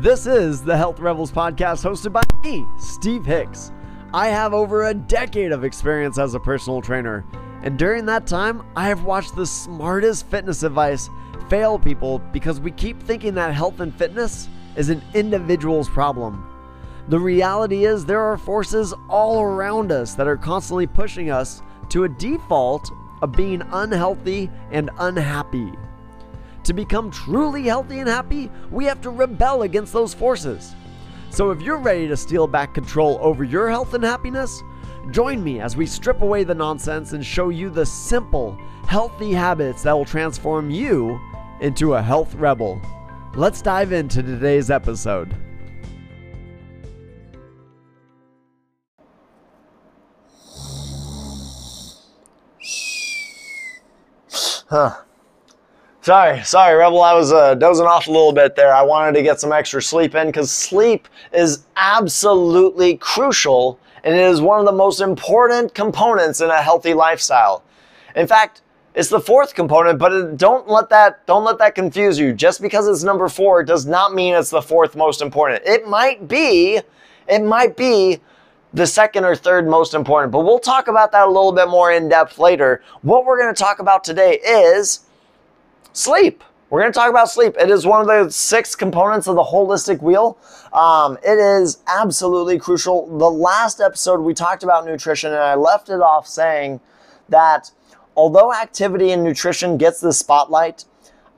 This is the Health Rebels podcast hosted by me, Steve Hicks. I have over a decade of experience as a personal trainer, and during that time, I have watched the smartest fitness advice fail people because we keep thinking that health and fitness is an individual's problem. The reality is, there are forces all around us that are constantly pushing us to a default of being unhealthy and unhappy. To become truly healthy and happy, we have to rebel against those forces. So if you're ready to steal back control over your health and happiness, join me as we strip away the nonsense and show you the simple, healthy habits that will transform you into a health rebel. Let's dive into today's episode. Huh. Sorry, sorry, Rebel. I was uh, dozing off a little bit there. I wanted to get some extra sleep in because sleep is absolutely crucial and it is one of the most important components in a healthy lifestyle. In fact, it's the fourth component, but don't let that don't let that confuse you. Just because it's number four does not mean it's the fourth most important. It might be, it might be the second or third most important, but we'll talk about that a little bit more in depth later. What we're going to talk about today is sleep. We're going to talk about sleep. It is one of the six components of the holistic wheel. Um, it is absolutely crucial. The last episode we talked about nutrition, and I left it off saying that although activity and nutrition gets the spotlight,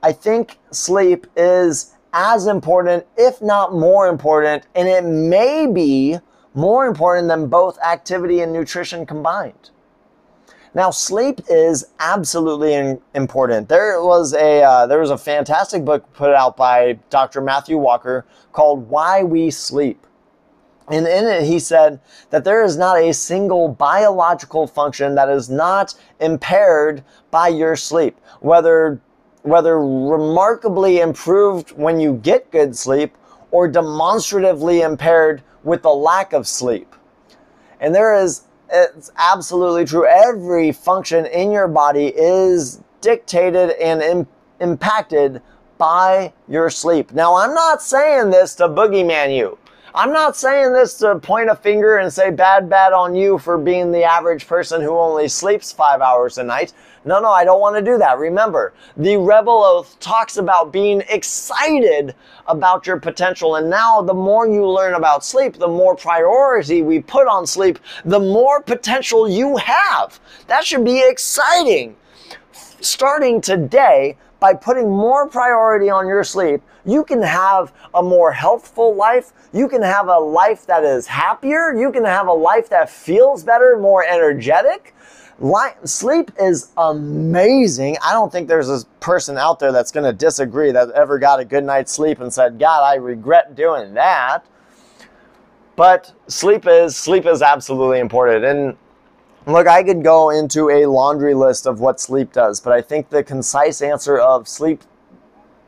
I think sleep is as important, if not more important, and it may be more important than both activity and nutrition combined. Now, sleep is absolutely important. There was a uh, there was a fantastic book put out by Dr. Matthew Walker called "Why We Sleep," and in it he said that there is not a single biological function that is not impaired by your sleep, whether whether remarkably improved when you get good sleep or demonstratively impaired with the lack of sleep. And there is it's absolutely true. Every function in your body is dictated and Im- impacted by your sleep. Now, I'm not saying this to boogeyman you. I'm not saying this to point a finger and say bad, bad on you for being the average person who only sleeps five hours a night. No, no, I don't want to do that. Remember, the Rebel Oath talks about being excited about your potential. And now, the more you learn about sleep, the more priority we put on sleep, the more potential you have. That should be exciting. Starting today, by putting more priority on your sleep, you can have a more healthful life. You can have a life that is happier. You can have a life that feels better, more energetic. Light, sleep is amazing. I don't think there's a person out there that's going to disagree that ever got a good night's sleep and said, "God, I regret doing that." But sleep is sleep is absolutely important. And look, I could go into a laundry list of what sleep does, but I think the concise answer of sleep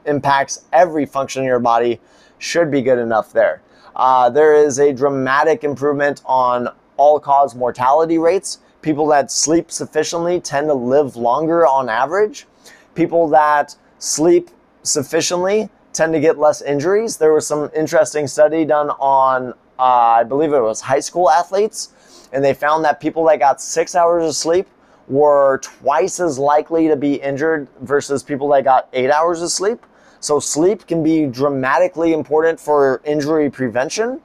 impacts every function in your body should be good enough there. Uh, there is a dramatic improvement on all cause mortality rates. People that sleep sufficiently tend to live longer on average. People that sleep sufficiently tend to get less injuries. There was some interesting study done on, uh, I believe it was high school athletes, and they found that people that got six hours of sleep were twice as likely to be injured versus people that got eight hours of sleep. So sleep can be dramatically important for injury prevention.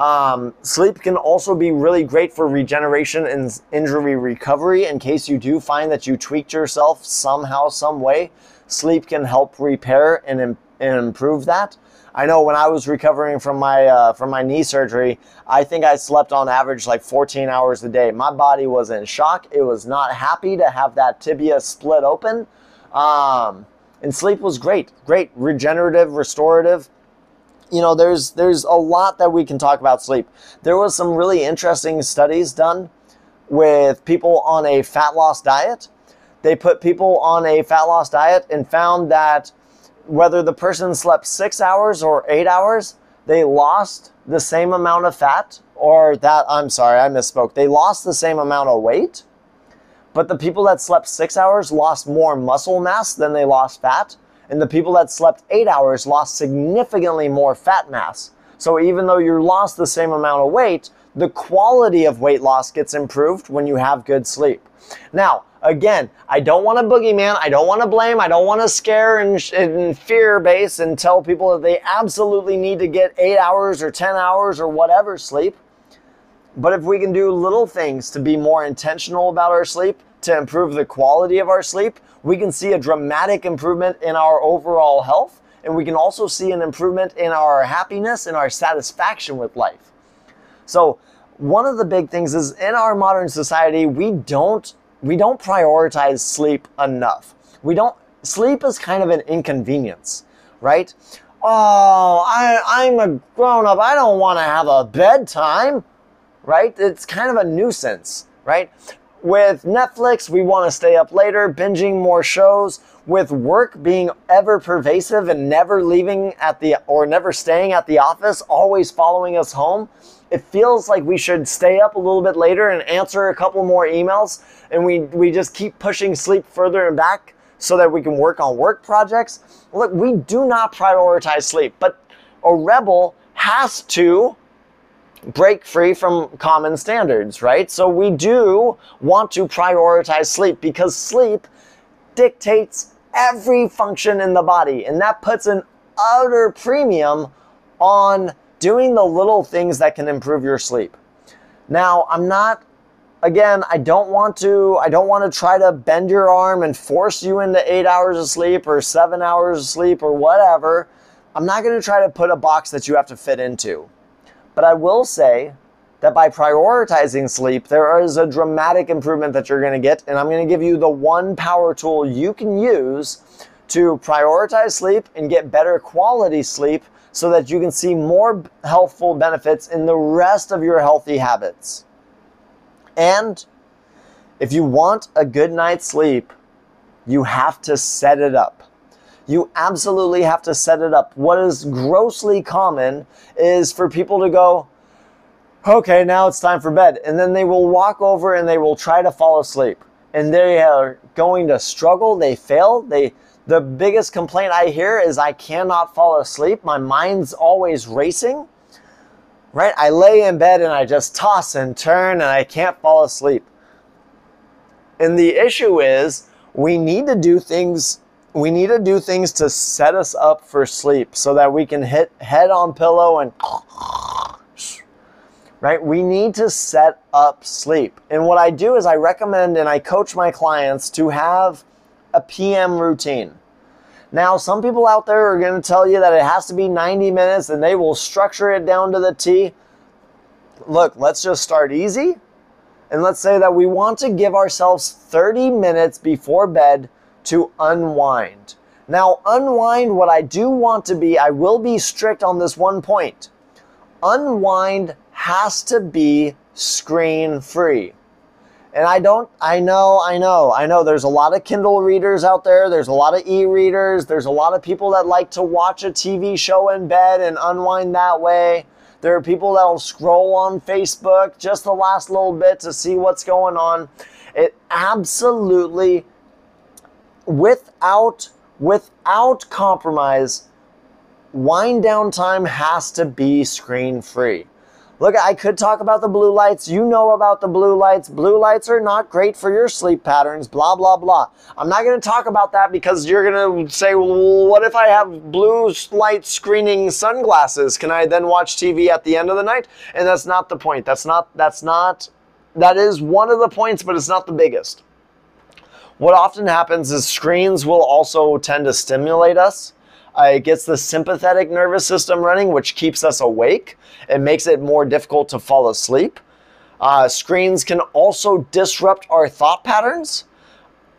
Um, sleep can also be really great for regeneration and injury recovery in case you do find that you tweaked yourself somehow, some way. Sleep can help repair and, and improve that. I know when I was recovering from my uh, from my knee surgery, I think I slept on average like 14 hours a day. My body was in shock. It was not happy to have that tibia split open. Um, and sleep was great, great, regenerative, restorative. You know, there's there's a lot that we can talk about sleep. There was some really interesting studies done with people on a fat loss diet. They put people on a fat loss diet and found that whether the person slept six hours or eight hours, they lost the same amount of fat, or that, I'm sorry, I misspoke. They lost the same amount of weight, but the people that slept six hours lost more muscle mass than they lost fat. And the people that slept eight hours lost significantly more fat mass. So even though you lost the same amount of weight, the quality of weight loss gets improved when you have good sleep. Now, again, I don't want to boogeyman. I don't want to blame. I don't want to scare and, and fear base and tell people that they absolutely need to get eight hours or 10 hours or whatever sleep. But if we can do little things to be more intentional about our sleep, to improve the quality of our sleep, we can see a dramatic improvement in our overall health. And we can also see an improvement in our happiness and our satisfaction with life. So, one of the big things is in our modern society, we don't we don't prioritize sleep enough. We don't sleep is kind of an inconvenience, right? Oh, I, I'm a grown up. I don't want to have a bedtime, right? It's kind of a nuisance, right? With Netflix, we want to stay up later, binging more shows. With work being ever pervasive and never leaving at the or never staying at the office, always following us home, it feels like we should stay up a little bit later and answer a couple more emails and we we just keep pushing sleep further and back so that we can work on work projects. Look, we do not prioritize sleep, but a rebel has to break free from common standards, right? So we do want to prioritize sleep because sleep dictates every function in the body, and that puts an utter premium on doing the little things that can improve your sleep. Now, I'm not again, I don't want to I don't want to try to bend your arm and force you into 8 hours of sleep or 7 hours of sleep or whatever. I'm not going to try to put a box that you have to fit into. But I will say that by prioritizing sleep, there is a dramatic improvement that you're to get. And I'm to give you the one power tool you can use to prioritize sleep and get better quality sleep so that you can see more healthful benefits in the rest of your healthy habits. And if you want a good night's sleep, you have to set it up. You absolutely have to set it up. What is grossly common is for people to go, okay, now it's time for bed. And then they will walk over and they will try to fall asleep. And they are going to struggle. They fail. They, the biggest complaint I hear is I cannot fall asleep. My mind's always racing. Right? I lay in bed and I just toss and turn and I can't fall asleep. And the issue is we need to do things we need to do things to set us up for sleep so that we can hit head on pillow and right? We need to set up sleep. And what i do is i recommend and i coach my clients to have a pm routine. Now some people out there are going to tell you that it has to be 90 minutes and they will structure it down to the t. Look let's just start easy. And let's say that we want to give ourselves 30 minutes before bed to unwind. Now, unwind, what I do want to be, I will be strict on this one point. Unwind has to be screen free. And I don't, I know, I know, I know there's a lot of Kindle readers out there. There's a lot of e readers. There's a lot of people that like to watch a TV show in bed and unwind that way. There are people that'll scroll on Facebook just the last little bit to see what's going on. It absolutely without without compromise, wind down time has to be screen free. Look, I could talk about the blue lights. You know about the blue lights. Blue lights are not great for your sleep patterns, blah, blah, blah. I'm not going to talk about that because you're going to say, well, what if I have blue light screening sunglasses? Can I then watch TV at the end of the night? And that's not the point. That's not, that's not, that is one of the points, but it's not the biggest. What often happens is screens will also tend to stimulate us. Uh, it gets the sympathetic nervous system running, which keeps us awake. It makes it more difficult to fall asleep. Uh, screens can also disrupt our thought patterns.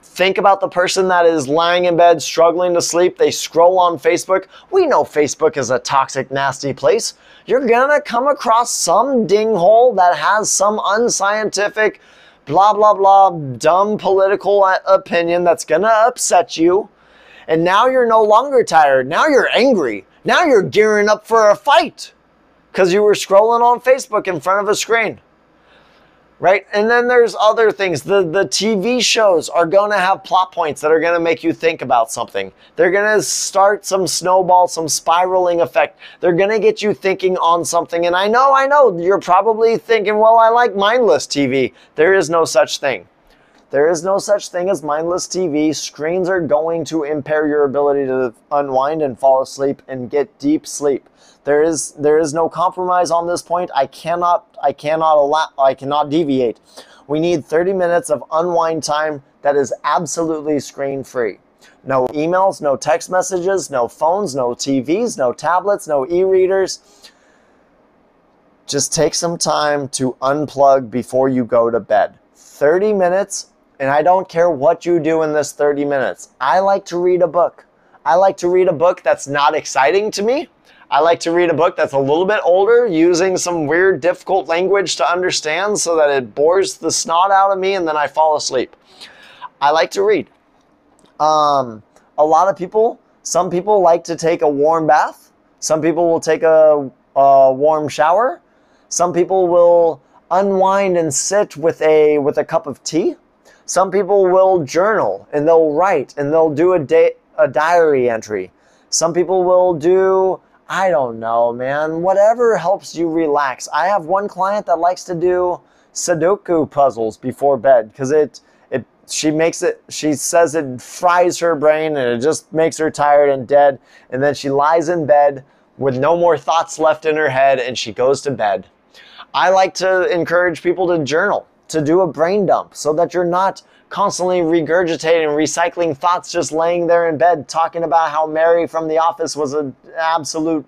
Think about the person that is lying in bed struggling to sleep. They scroll on Facebook. We know Facebook is a toxic, nasty place. You're gonna come across some dinghole that has some unscientific, blah, blah, blah, dumb political opinion that's gonna upset you. And now you're no longer tired. Now you're angry. Now you're gearing up for a fight because you were scrolling on Facebook in front of a screen. right? And then there's other things. The the TV shows are going to have plot points that are going to make you think about something. They're going to start some snowball, some spiraling effect. They're going to get you thinking on something. And I know, I know you're probably thinking, "Well, I like mindless TV." There is no such thing. There is no such thing as mindless TV. Screens are going to impair your ability to unwind and fall asleep and get deep sleep. There is there is no compromise on this point. I cannot I cannot allow I cannot deviate. We need 30 minutes of unwind time that is absolutely screen free. No emails, no text messages, no phones, no TVs, no tablets, no e-readers. Just take some time to unplug before you go to bed. 30 minutes and I don't care what you do in this 30 minutes. I like to read a book. I like to read a book that's not exciting to me. I like to read a book that's a little bit older, using some weird, difficult language to understand so that it bores the snot out of me and then I fall asleep. I like to read. Um, a lot of people, some people like to take a warm bath. Some people will take a, a warm shower. Some people will unwind and sit with a with a cup of tea. Some people will journal and they'll write and they'll do a day a diary entry. Some people will do I don't know, man, whatever helps you relax. I have one client that likes to do Sudoku puzzles before bed because it it she makes it she says it fries her brain and it just makes her tired and dead and then she lies in bed with no more thoughts left in her head and she goes to bed. I like to encourage people to journal to do a brain dump so that you're not constantly regurgitating, recycling thoughts just laying there in bed talking about how Mary from the office was an absolute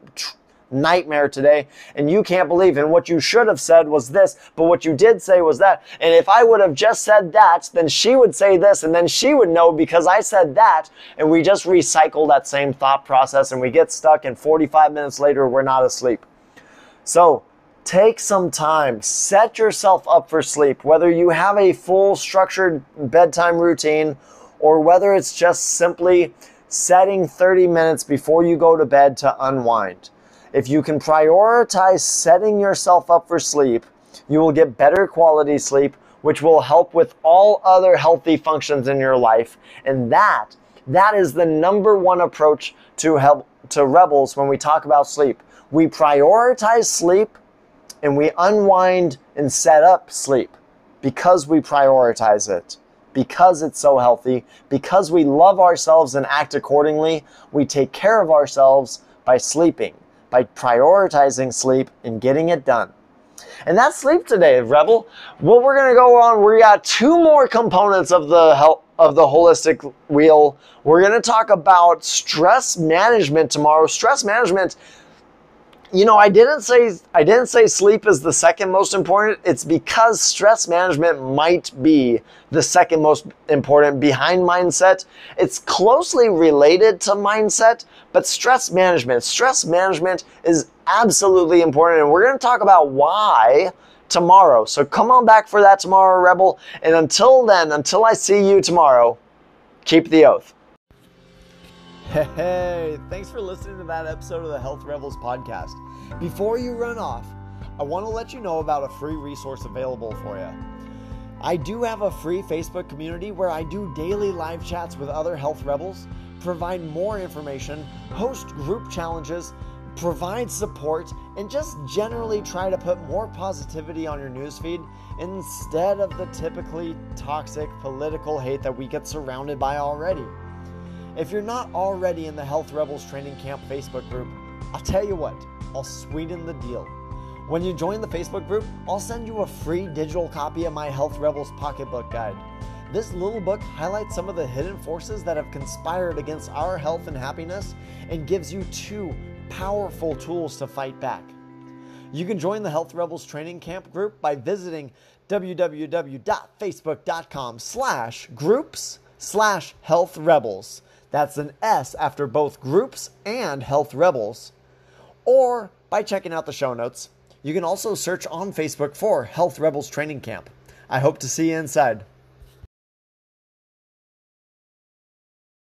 nightmare today. And you can't believe and what you should have said was this but what you did say was that. And if I would have just said that then she would say this and then she would know because I said that. And we just recycle that same thought process and we get stuck and 45 minutes later we're not asleep. So take some time, set yourself up for sleep, whether you have a full structured bedtime routine or whether it's just simply setting 30 minutes before you go to bed to unwind. If you can prioritize setting yourself up for sleep, you will get better quality sleep, which will help with all other healthy functions in your life. And that, that is the number one approach to help to rebels when we talk about sleep. We prioritize sleep and we unwind and set up sleep because we prioritize it, because it's so healthy, because we love ourselves and act accordingly. We take care of ourselves by sleeping, by prioritizing sleep and getting it done. And that's sleep today, Rebel. What we're gonna go on, we got two more components of the of the holistic wheel. We're gonna talk about stress management tomorrow. Stress management you know, I didn't say I didn't say sleep is the second most important. It's because stress management might be the second most important behind mindset. It's closely related to mindset, but stress management, stress management is absolutely important and we're going to talk about why tomorrow. So come on back for that tomorrow, Rebel. And until then, until I see you tomorrow, keep the oath. Hey, thanks for listening to that episode of the Health Rebels podcast. Before you run off, I want to let you know about a free resource available for you. I do have a free Facebook community where I do daily live chats with other health rebels, provide more information, host group challenges, provide support, and just generally try to put more positivity on your newsfeed instead of the typically toxic political hate that we get surrounded by already. If you're not already in the Health Rebels Training Camp Facebook group, I'll tell you what, I'll sweeten the deal. When you join the Facebook group, I'll send you a free digital copy of my Health Rebels Pocketbook Guide. This little book highlights some of the hidden forces that have conspired against our health and happiness and gives you two powerful tools to fight back. You can join the Health Rebels Training Camp group by visiting www.facebook.com slash groups slash health rebels. That's an S after both groups and Health Rebels. Or by checking out the show notes. You can also search on Facebook for Health Rebels Training Camp. I hope to see you inside.